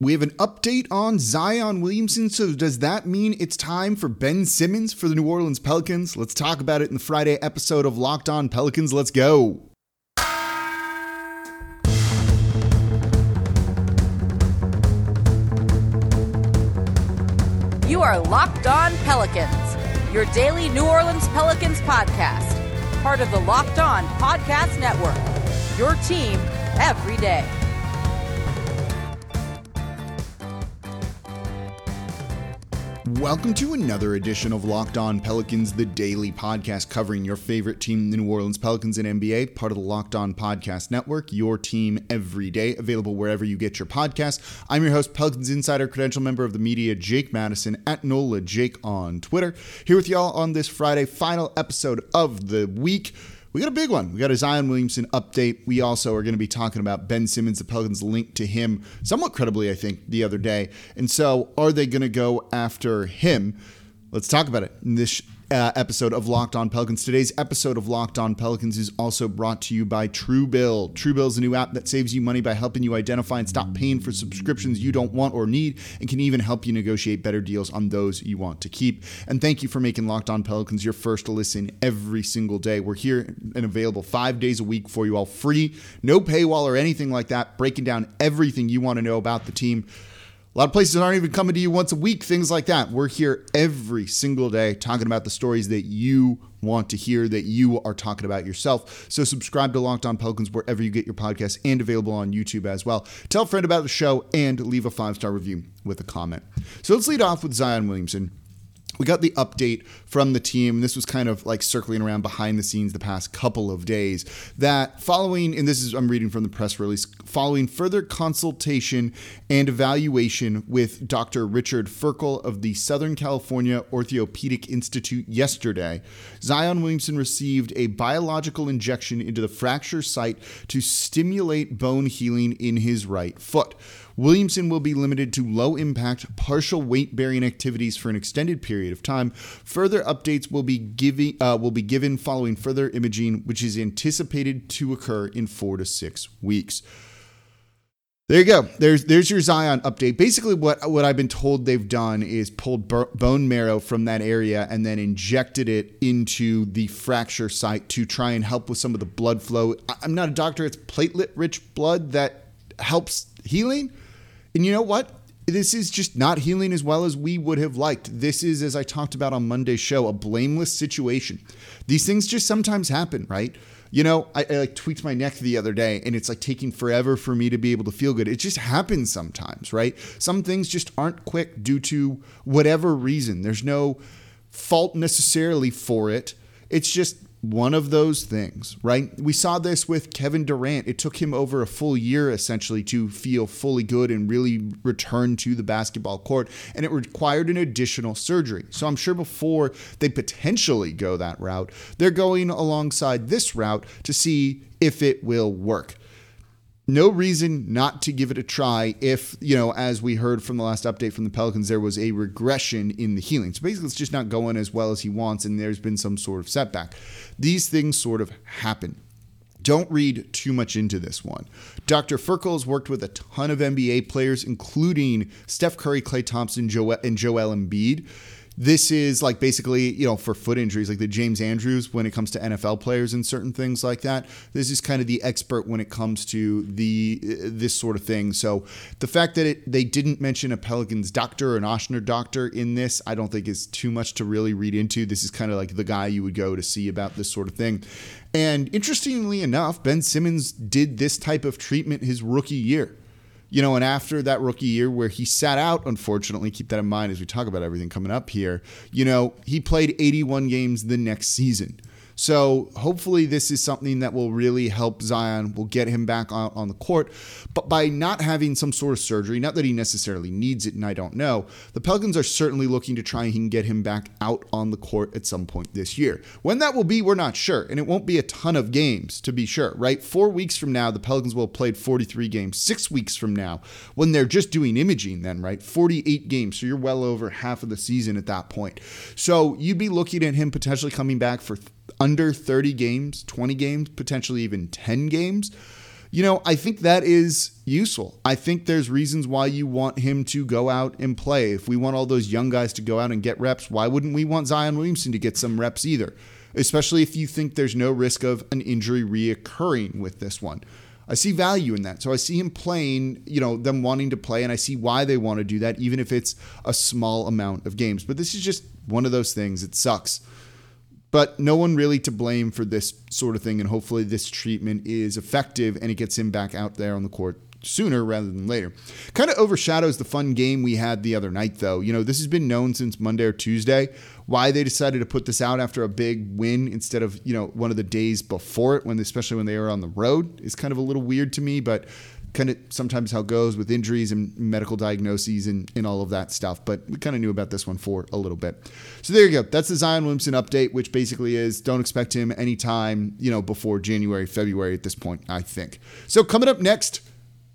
We have an update on Zion Williamson. So, does that mean it's time for Ben Simmons for the New Orleans Pelicans? Let's talk about it in the Friday episode of Locked On Pelicans. Let's go. You are Locked On Pelicans, your daily New Orleans Pelicans podcast, part of the Locked On Podcast Network. Your team every day. Welcome to another edition of Locked On Pelicans, the daily podcast covering your favorite team, the New Orleans Pelicans and NBA, part of the Locked On Podcast Network, your team every day, available wherever you get your podcasts. I'm your host, Pelicans Insider, credential member of the media, Jake Madison, at NOLA Jake on Twitter. Here with y'all on this Friday, final episode of the week we got a big one. We got a Zion Williamson update. We also are going to be talking about Ben Simmons, the Pelicans linked to him somewhat credibly, I think, the other day. And so, are they going to go after him? Let's talk about it in this uh, episode of Locked On Pelicans. Today's episode of Locked On Pelicans is also brought to you by Truebill. Truebill is a new app that saves you money by helping you identify and stop paying for subscriptions you don't want or need, and can even help you negotiate better deals on those you want to keep. And thank you for making Locked On Pelicans your first listen every single day. We're here and available five days a week for you all free, no paywall or anything like that, breaking down everything you want to know about the team a lot of places aren't even coming to you once a week, things like that. We're here every single day talking about the stories that you want to hear, that you are talking about yourself. So subscribe to Locked On Pelicans wherever you get your podcasts and available on YouTube as well. Tell a friend about the show and leave a five star review with a comment. So let's lead off with Zion Williamson we got the update from the team. This was kind of like circling around behind the scenes the past couple of days. That following, and this is, I'm reading from the press release, following further consultation and evaluation with Dr. Richard Ferkel of the Southern California Orthopedic Institute yesterday, Zion Williamson received a biological injection into the fracture site to stimulate bone healing in his right foot. Williamson will be limited to low impact, partial weight bearing activities for an extended period of time. Further updates will be, giving, uh, will be given following further imaging, which is anticipated to occur in four to six weeks. There you go. There's there's your Zion update. Basically, what what I've been told they've done is pulled bone marrow from that area and then injected it into the fracture site to try and help with some of the blood flow. I'm not a doctor. It's platelet rich blood that helps healing. And you know what? This is just not healing as well as we would have liked. This is, as I talked about on Monday's show, a blameless situation. These things just sometimes happen, right? You know, I, I, like tweaked my neck the other day and it's like taking forever for me to be able to feel good. It just happens sometimes, right? Some things just aren't quick due to whatever reason. There's no fault necessarily for it. It's just one of those things, right? We saw this with Kevin Durant. It took him over a full year essentially to feel fully good and really return to the basketball court, and it required an additional surgery. So I'm sure before they potentially go that route, they're going alongside this route to see if it will work no reason not to give it a try if, you know, as we heard from the last update from the Pelicans, there was a regression in the healing. So basically, it's just not going as well as he wants, and there's been some sort of setback. These things sort of happen. Don't read too much into this one. Dr. Ferkel has worked with a ton of NBA players, including Steph Curry, Klay Thompson, Joel, and Joel Embiid this is like basically, you know, for foot injuries, like the James Andrews when it comes to NFL players and certain things like that. This is kind of the expert when it comes to the uh, this sort of thing. So the fact that it, they didn't mention a Pelicans doctor or an Ochsner doctor in this, I don't think is too much to really read into. This is kind of like the guy you would go to see about this sort of thing. And interestingly enough, Ben Simmons did this type of treatment his rookie year you know, and after that rookie year where he sat out, unfortunately, keep that in mind as we talk about everything coming up here, you know, he played 81 games the next season. So hopefully this is something that will really help Zion, will get him back on, on the court. But by not having some sort of surgery, not that he necessarily needs it, and I don't know, the Pelicans are certainly looking to try and get him back out on the court at some point this year. When that will be, we're not sure. And it won't be a ton of games, to be sure, right? Four weeks from now, the Pelicans will have played 43 games. Six weeks from now, when they're just doing imaging, then, right? 48 games. So you're well over half of the season at that point. So you'd be looking at him potentially coming back for under 30 games, 20 games, potentially even 10 games. you know, I think that is useful. I think there's reasons why you want him to go out and play. If we want all those young guys to go out and get reps, why wouldn't we want Zion Williamson to get some reps either? Especially if you think there's no risk of an injury reoccurring with this one. I see value in that. So I see him playing, you know, them wanting to play, and I see why they want to do that, even if it's a small amount of games. But this is just one of those things. It sucks. But no one really to blame for this sort of thing, and hopefully this treatment is effective and it gets him back out there on the court sooner rather than later. Kind of overshadows the fun game we had the other night, though. You know, this has been known since Monday or Tuesday. Why they decided to put this out after a big win instead of, you know, one of the days before it, when especially when they were on the road, is kind of a little weird to me, but kind of sometimes how it goes with injuries and medical diagnoses and, and all of that stuff. But we kind of knew about this one for a little bit. So there you go. That's the Zion Williamson update, which basically is don't expect him anytime, you know, before January, February at this point, I think. So coming up next,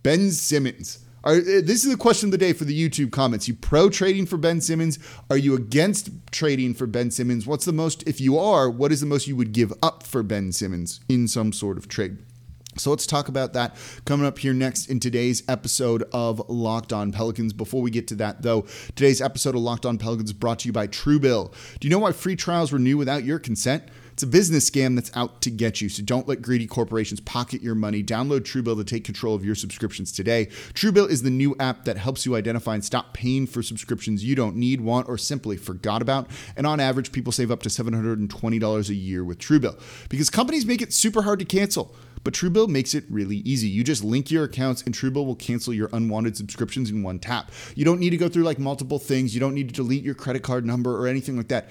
Ben Simmons. Are, uh, this is the question of the day for the YouTube comments. You pro trading for Ben Simmons? Are you against trading for Ben Simmons? What's the most, if you are, what is the most you would give up for Ben Simmons in some sort of trade? So let's talk about that coming up here next in today's episode of Locked On Pelicans. Before we get to that, though, today's episode of Locked On Pelicans brought to you by Truebill. Do you know why free trials renew without your consent? It's a business scam that's out to get you. So don't let greedy corporations pocket your money. Download Truebill to take control of your subscriptions today. Truebill is the new app that helps you identify and stop paying for subscriptions you don't need, want, or simply forgot about. And on average, people save up to $720 a year with Truebill because companies make it super hard to cancel. But Truebill makes it really easy. You just link your accounts and Truebill will cancel your unwanted subscriptions in one tap. You don't need to go through like multiple things. You don't need to delete your credit card number or anything like that.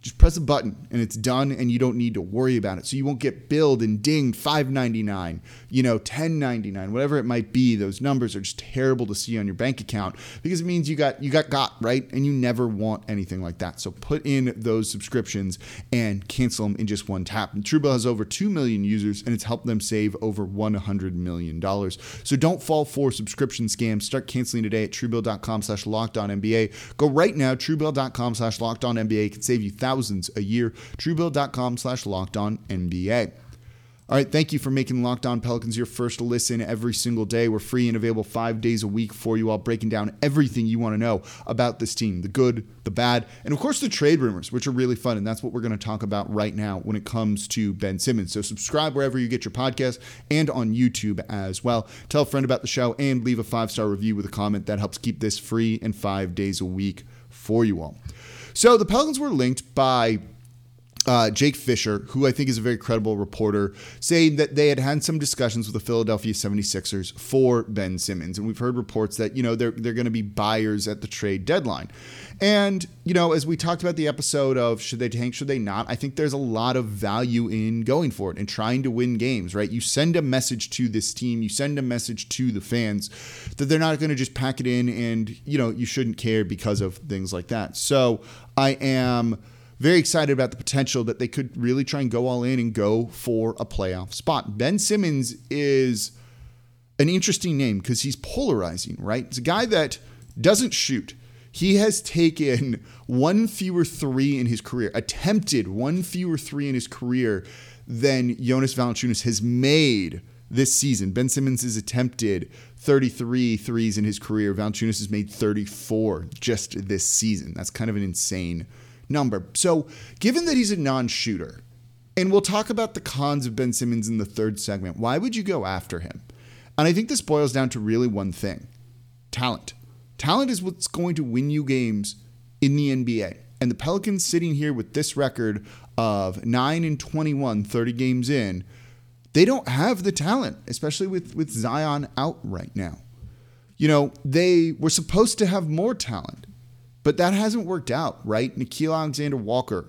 Just press a button and it's done and you don't need to worry about it. So you won't get billed and dinged 5.99, you know, 10.99, whatever it might be. Those numbers are just terrible to see on your bank account because it means you got you got got, right? And you never want anything like that. So put in those subscriptions and cancel them in just one tap. And Truebill has over 2 million users and it's helped them save over 100 million dollars. So don't fall for subscription scams. Start canceling today at truebill.com slash locked on NBA. Go right now, truebill.com slash locked on NBA can save you thousands thousands a year. Truebill.com slash locked on NBA. All right, thank you for making Locked On Pelicans your first listen every single day. We're free and available five days a week for you all, breaking down everything you want to know about this team the good, the bad, and of course the trade rumors, which are really fun. And that's what we're going to talk about right now when it comes to Ben Simmons. So subscribe wherever you get your podcast and on YouTube as well. Tell a friend about the show and leave a five star review with a comment. That helps keep this free and five days a week for you all. So the Pelicans were linked by uh, Jake Fisher, who I think is a very credible reporter, saying that they had had some discussions with the Philadelphia 76ers for Ben Simmons. And we've heard reports that, you know, they're, they're going to be buyers at the trade deadline. And, you know, as we talked about the episode of should they tank, should they not, I think there's a lot of value in going for it and trying to win games, right? You send a message to this team, you send a message to the fans that they're not going to just pack it in and, you know, you shouldn't care because of things like that. So I am very excited about the potential that they could really try and go all in and go for a playoff spot. Ben Simmons is an interesting name because he's polarizing, right? It's a guy that doesn't shoot. He has taken one fewer three in his career, attempted one fewer three in his career than Jonas Valanciunas has made this season. Ben Simmons has attempted 33 threes in his career. Valanciunas has made 34 just this season. That's kind of an insane number. So, given that he's a non shooter, and we'll talk about the cons of Ben Simmons in the third segment, why would you go after him? And I think this boils down to really one thing talent. Talent is what's going to win you games in the NBA. And the Pelicans sitting here with this record of 9 and 21, 30 games in, they don't have the talent, especially with, with Zion out right now. You know, they were supposed to have more talent. But that hasn't worked out, right? Nickeil Alexander Walker,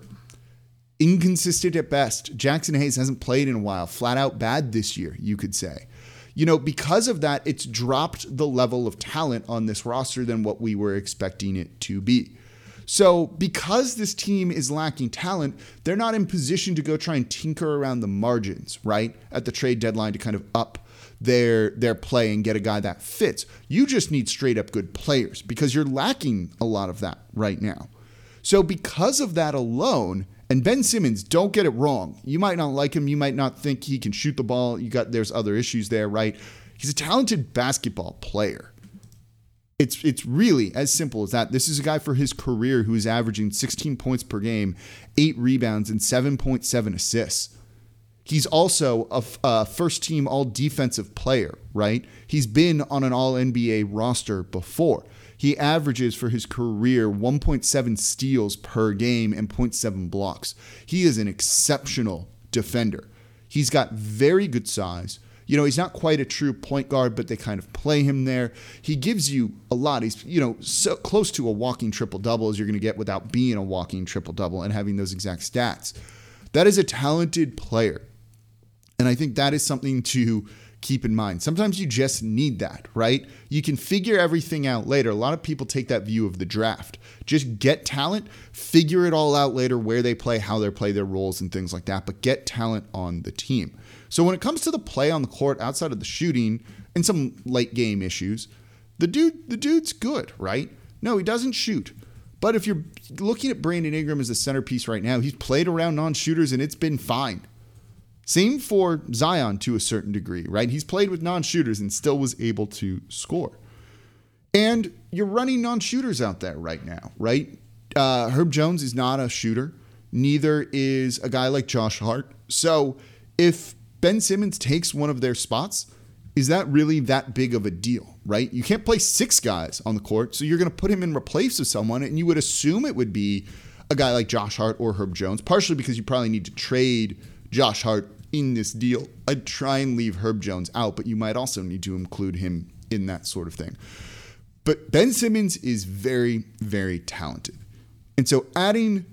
inconsistent at best. Jaxson Hayes hasn't played in a while, flat out bad this year, you could say. You know, because of that, it's dropped the level of talent on this roster than what we were expecting it to be. So, because this team is lacking talent, they're not in position to go try and tinker around the margins, right? At the trade deadline to kind of up their their play and get a guy that fits. You just need straight up good players because you're lacking a lot of that right now. So because of that alone, And Ben Simmons, don't get it wrong. You might not like him. You might not think he can shoot the ball. You got there's other issues there, right? He's a talented basketball player. It's it's really as simple as that. This is a guy for his career who is averaging 16 points per game, eight rebounds, and 7.7 assists. He's also a, first team all defensive player, right? He's been on an all NBA roster before. He averages for his career 1.7 steals per game and 0.7 blocks. He is an exceptional defender. He's got very good size. You know, he's not quite a true point guard, but they kind of play him there. He gives you a lot. He's, you know, so close to a walking triple double as you're going to get without being a walking triple double and having those exact stats. That is a talented player. And I think that is something to keep in mind. Sometimes you just need that, right? You can figure everything out later. A lot of people take that view of the draft. Just get talent, figure it all out later where they play, how they play their roles, and things like that. But get talent on the team. So when it comes to the play on the court outside of the shooting and some late game issues, the dude the dude's good, right? No, he doesn't shoot. But if you're looking at Brandon Ingram as the centerpiece right now, he's played around non-shooters and it's been fine. Same for Zion to a certain degree, right? He's played with non shooters and still was able to score. And you're running non shooters out there right now, right? Uh, Herb Jones is not a shooter, neither is a guy like Josh Hart. So if Ben Simmons takes one of their spots, is that really that big of a deal, right? You can't play six guys on the court, so you're going to put him in replace of someone, and you would assume it would be a guy like Josh Hart or Herb Jones, partially because you probably need to trade Josh Hart in this deal. I'd try and leave Herb Jones out, but you might also need to include him in that sort of thing. But Ben Simmons is very, very talented. And so adding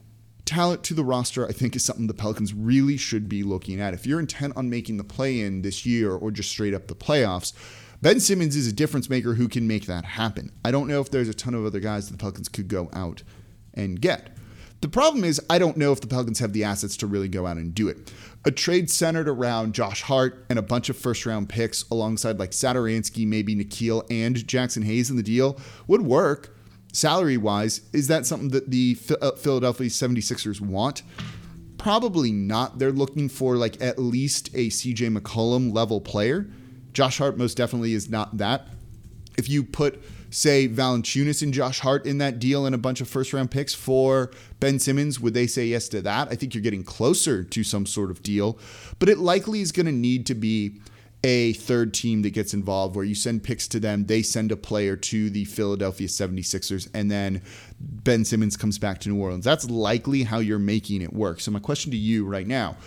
talent to the roster, I think, is something the Pelicans really should be looking at. If you're intent on making the play in this year or just straight up the playoffs, Ben Simmons is a difference maker who can make that happen. I don't know if there's a ton of other guys that the Pelicans could go out and get. The problem is, I don't know if the Pelicans have the assets to really go out and do it. A trade centered around Josh Hart and a bunch of first round picks alongside like Satoransky, maybe Nickeil, and Jaxson Hayes in the deal would work salary wise. Is that something that the uh, Philadelphia 76ers want? Probably not. They're looking for like at least a CJ McCollum level player. Josh Hart most definitely is not that. If you put say Valanciunas and Josh Hart in that deal and a bunch of first round picks for Ben Simmons, would they say yes to that? I think you're getting closer to some sort of deal, but it likely is going to need to be a third team that gets involved where you send picks to them, they send a player to the Philadelphia 76ers, and then Ben Simmons comes back to New Orleans. That's likely how you're making it work. So, my question to you right now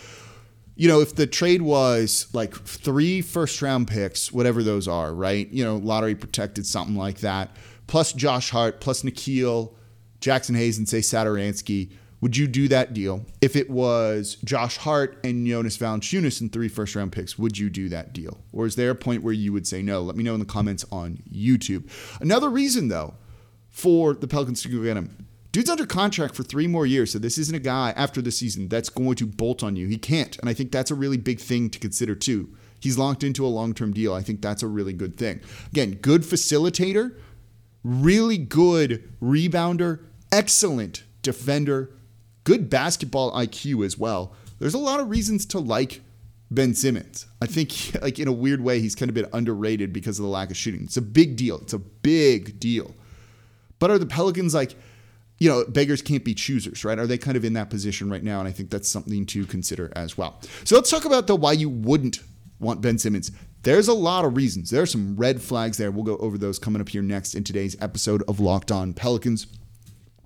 you know, if the trade was like three first round picks, whatever those are, right? You know, lottery protected, something like that, plus Josh Hart, plus Nickeil, Jaxson Hayes, and say Satoransky, would you do that deal? If it was Josh Hart and Jonas Valanciunas and three first round picks, would you do that deal? Or is there a point where you would say no? Let me know in the comments on YouTube. Another reason, though, for the Pelicans to go get him Dude's under contract for three more years, so this isn't a guy after the season that's going to bolt on you. He can't, and I think that's a really big thing to consider too. He's locked into a long-term deal. I think that's a really good thing. Again, good facilitator, really good rebounder, excellent defender, good basketball IQ as well. There's a lot of reasons to like Ben Simmons. I think, like in a weird way, he's kind of been underrated because of the lack of shooting. It's a big deal. It's a big deal. But are the Pelicans like? You know, beggars can't be choosers, right? Are they kind of in that position right now? And I think that's something to consider as well. So let's talk about the why you wouldn't want Ben Simmons. There's a lot of reasons. There are some red flags there. We'll go over those coming up here next in today's episode of Locked On Pelicans.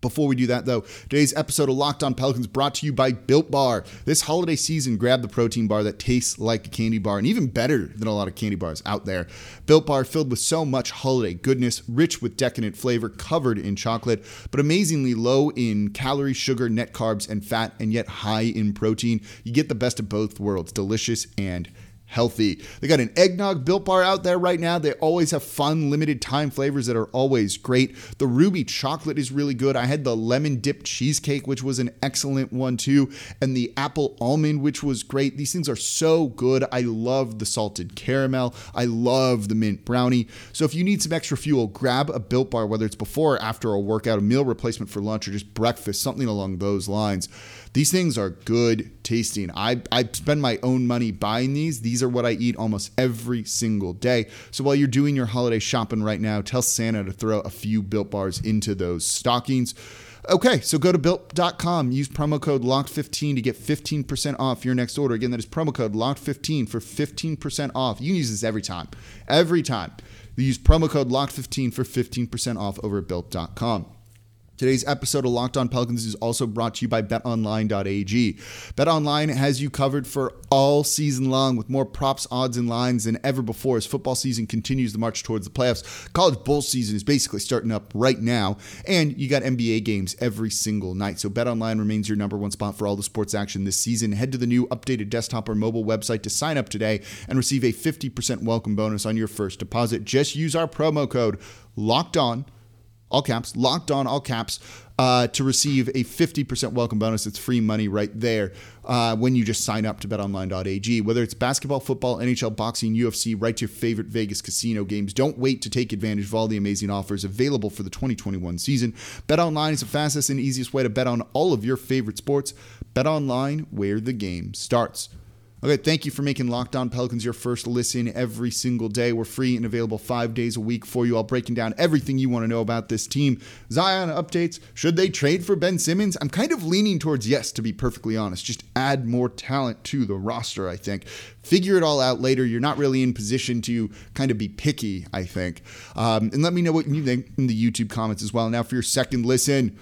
Before we do that, though, today's episode of Locked On Pelicans brought to you by Built Bar. This holiday season, grab the protein bar that tastes like a candy bar and even better than a lot of candy bars out there. Built Bar filled with so much holiday goodness, rich with decadent flavor, covered in chocolate, but amazingly low in calories, sugar, net carbs, and fat, and yet high in protein. You get the best of both worlds delicious and healthy. They got an eggnog built bar out there right now. They always have fun, limited time flavors that are always great. The ruby chocolate is really good. I had the lemon dip cheesecake, which was an excellent one too, and the apple almond, which was great. These things are so good. I love the salted caramel. I love the mint brownie. So if you need some extra fuel, grab a built bar, whether it's before or after a workout, a meal replacement for lunch, or just breakfast, something along those lines. These things are good tasting. I, I spend my own money buying these. These are what I eat almost every single day. So while you're doing your holiday shopping right now, tell Santa to throw a few built bars into those stockings. Okay, so go to built.com, use promo code LOCKED15 to get 15% off your next order. Again, that is promo code LOCKED15 for 15% off. You can use this every time. Every time. You use promo code LOCKED15 for 15% off over at built.com. Today's episode of Locked On Pelicans is also brought to you by betonline.ag. BetOnline has you covered for all season long with more props, odds, and lines than ever before as football season continues the march towards the playoffs. College bowl season is basically starting up right now, and you got NBA games every single night. So BetOnline remains your number one spot for all the sports action this season. Head to the new updated desktop or mobile website to sign up today and receive a 50% welcome bonus on your first deposit. Just use our promo code LOCKED ON all caps, locked on, all caps, uh, to receive a 50% welcome bonus. It's free money right there uh, when you just sign up to betonline.ag. Whether it's basketball, football, NHL, boxing, UFC, right to your favorite Vegas casino games. Don't wait to take advantage of all the amazing offers available for the 2021 season. BetOnline is the fastest and easiest way to bet on all of your favorite sports. BetOnline, where the game starts. Okay, thank you for making Locked On Pelicans your first listen every single day. We're free and available five days a week for you, all breaking down everything you want to know about this team. Zion updates. Should they trade for Ben Simmons? I'm kind of leaning towards yes, to be perfectly honest. Just add more talent to the roster, I think. Figure it all out later. You're not really in position to kind of be picky, I think. Um, and let me know what you think in the YouTube comments as well. Now, for your second listen,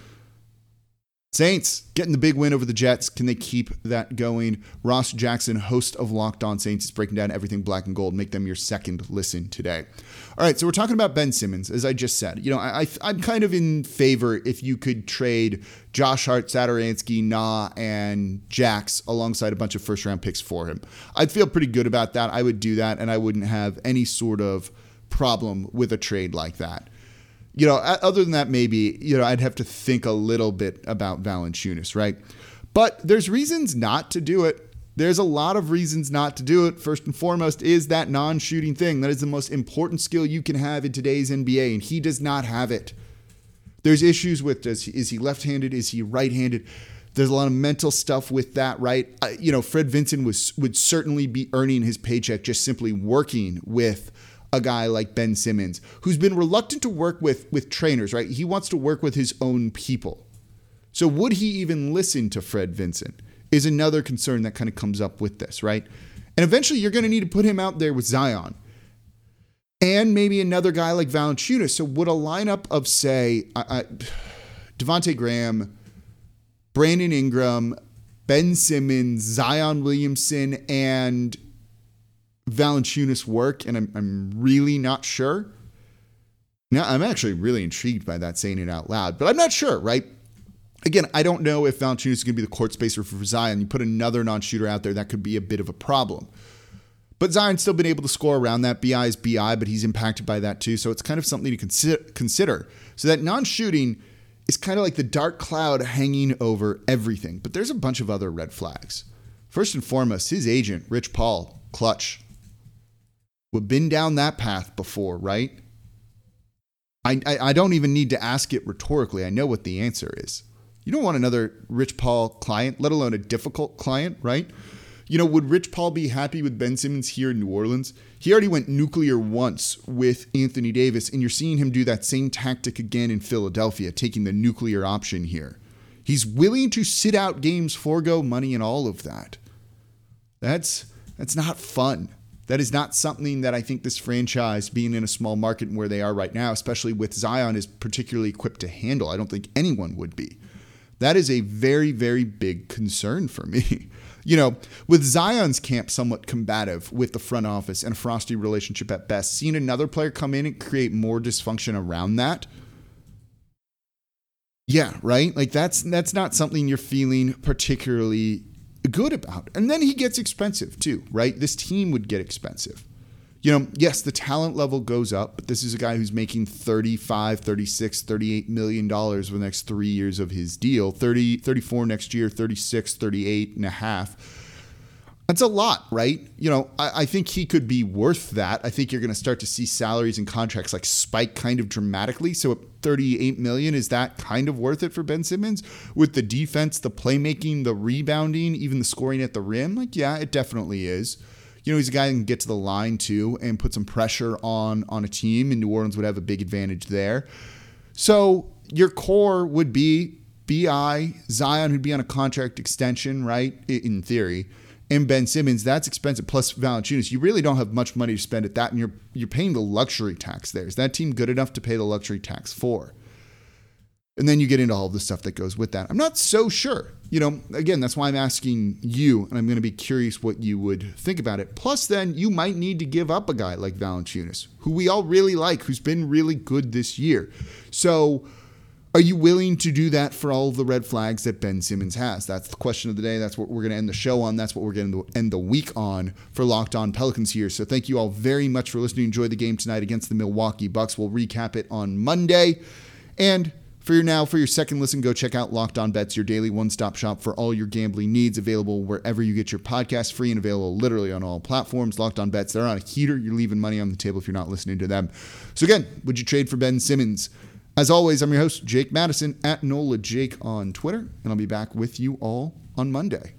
Saints getting the big win over the Jets. Can they keep that going? Ross Jackson, host of Locked On Saints, is breaking down everything black and gold. Make them your second listen today. All right, so we're talking about Ben Simmons, as I just said. You know, I, am kind of in favor if you could trade Josh Hart, Satoransky, NAW, and Jax alongside a bunch of first round picks for him. I'd feel pretty good about that. I would do that, and I wouldn't have any sort of problem with a trade like that you know, other than that, maybe, you know, I'd have to think a little bit about Valanciunas, right? But there's reasons not to do it. There's a lot of reasons not to do it. First and foremost is that non shooting thing. That is the most important skill you can have in today's NBA, and he does not have it. There's issues with does he, is he left handed? Is he right handed? There's a lot of mental stuff with that, right? Uh, you know, Fred Vinson was would certainly be earning his paycheck just simply working with a guy like Ben Simmons, who's been reluctant to work with with trainers, right? He wants to work with his own people. So would he even listen to Fred Vinson? Is another concern that kind of comes up with this, right? And eventually you're going to need to put him out there with Zion. And maybe another guy like Valanciunas. So would a lineup of say Devonte Graham, Brandon Ingram, Ben Simmons, Zion Williamson, and Valanciunas work, and I'm, I'm really not sure. Now, I'm actually really intrigued by that saying it out loud, but I'm not sure, right? Again, I don't know if Valanciunas is going to be the court spacer for Zion. You put another non shooter out there, that could be a bit of a problem. But Zion's still been able to score around that. BI is BI, but he's impacted by that too. So it's kind of something to consider. So that non shooting is kind of like the dark cloud hanging over everything. But there's a bunch of other red flags. First and foremost, his agent, Rich Paul, Klutch. We've been down that path before, right? I, I, I don't even need to ask it rhetorically. I know what the answer is. You don't want another Rich Paul client, let alone a difficult client, right? You know, would Rich Paul be happy with Ben Simmons here in New Orleans? He already went nuclear once with Anthony Davis, and you're seeing him do that same tactic again in Philadelphia, taking the nuclear option here. He's willing to sit out games, forego money, and all of that. That's that's not fun. That is not something that I think this franchise, being in a small market and where they are right now, especially with Zion, is particularly equipped to handle. I don't think anyone would be. That is a very, very big concern for me. you know, with Zion's camp somewhat combative with the front office and a frosty relationship at best, seeing another player come in and create more dysfunction around that. Yeah, right? Like that's that's not something you're feeling particularly good about. And then he gets expensive too, right? This team would get expensive. You know, yes, the talent level goes up, but this is a guy who's making 35, 36, 38 million dollars for the next 3 years of his deal. 30 34 next year, 36, 38 and a half. That's a lot, right? You know, I, I, think he could be worth that. I think you're going to start to see salaries and contracts like spike kind of dramatically. So at 38 million, is that kind of worth it for Ben Simmons with the defense, the playmaking, the rebounding, even the scoring at the rim? Like, yeah, it definitely is. You know, he's a guy who can get to the line too and put some pressure on on a team, and New Orleans would have a big advantage there. So your core would be Bi Zion, who'd be on a contract extension, right? In theory and Ben Simmons, that's expensive. Plus Valanciunas, you really don't have much money to spend at that, and you're you're paying the luxury tax there. Is that team good enough to pay the luxury tax for? And then you get into all the stuff that goes with that. I'm not so sure. You know, again, that's why I'm asking you, and I'm going to be curious what you would think about it. Plus, then you might need to give up a guy like Valanciunas, who we all really like, who's been really good this year. So are you willing to do that for all of the red flags that Ben Simmons has? That's the question of the day. That's what we're going to end the show on. That's what we're going to end the week on for Locked On Pelicans here. So thank you all very much for listening. Enjoy the game tonight against the Milwaukee Bucks. We'll recap it on Monday. And for your now, for your second listen, go check out Locked On Bets, your daily one-stop shop for all your gambling needs. Available wherever you get your podcast, free and available literally on all platforms. Locked On Bets, they're on a heater. You're leaving money on the table if you're not listening to them. So again, would you trade for Ben Simmons? As always, I'm your host, Jake Madison at NOLA Jake on Twitter, and I'll be back with you all on Monday.